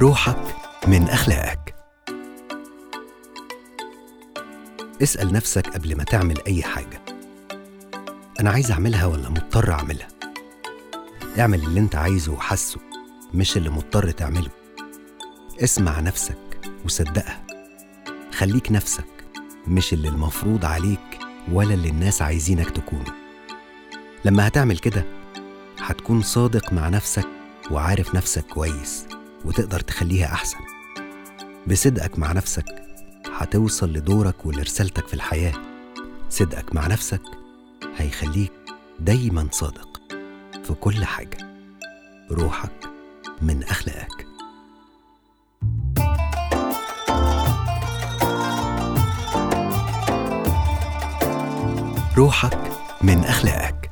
روحك من أخلاقك. اسأل نفسك قبل ما تعمل أي حاجة. أنا عايز أعملها ولا مضطر أعملها؟ اعمل اللي أنت عايزه وحاسه مش اللي مضطر تعمله. اسمع نفسك وصدقها. خليك نفسك مش اللي المفروض عليك ولا اللي الناس عايزينك تكونه. لما هتعمل كده هتكون صادق مع نفسك وعارف نفسك كويس. وتقدر تخليها أحسن. بصدقك مع نفسك هتوصل لدورك ولرسالتك في الحياة. صدقك مع نفسك هيخليك دايما صادق في كل حاجة. روحك من أخلاقك. روحك من أخلاقك.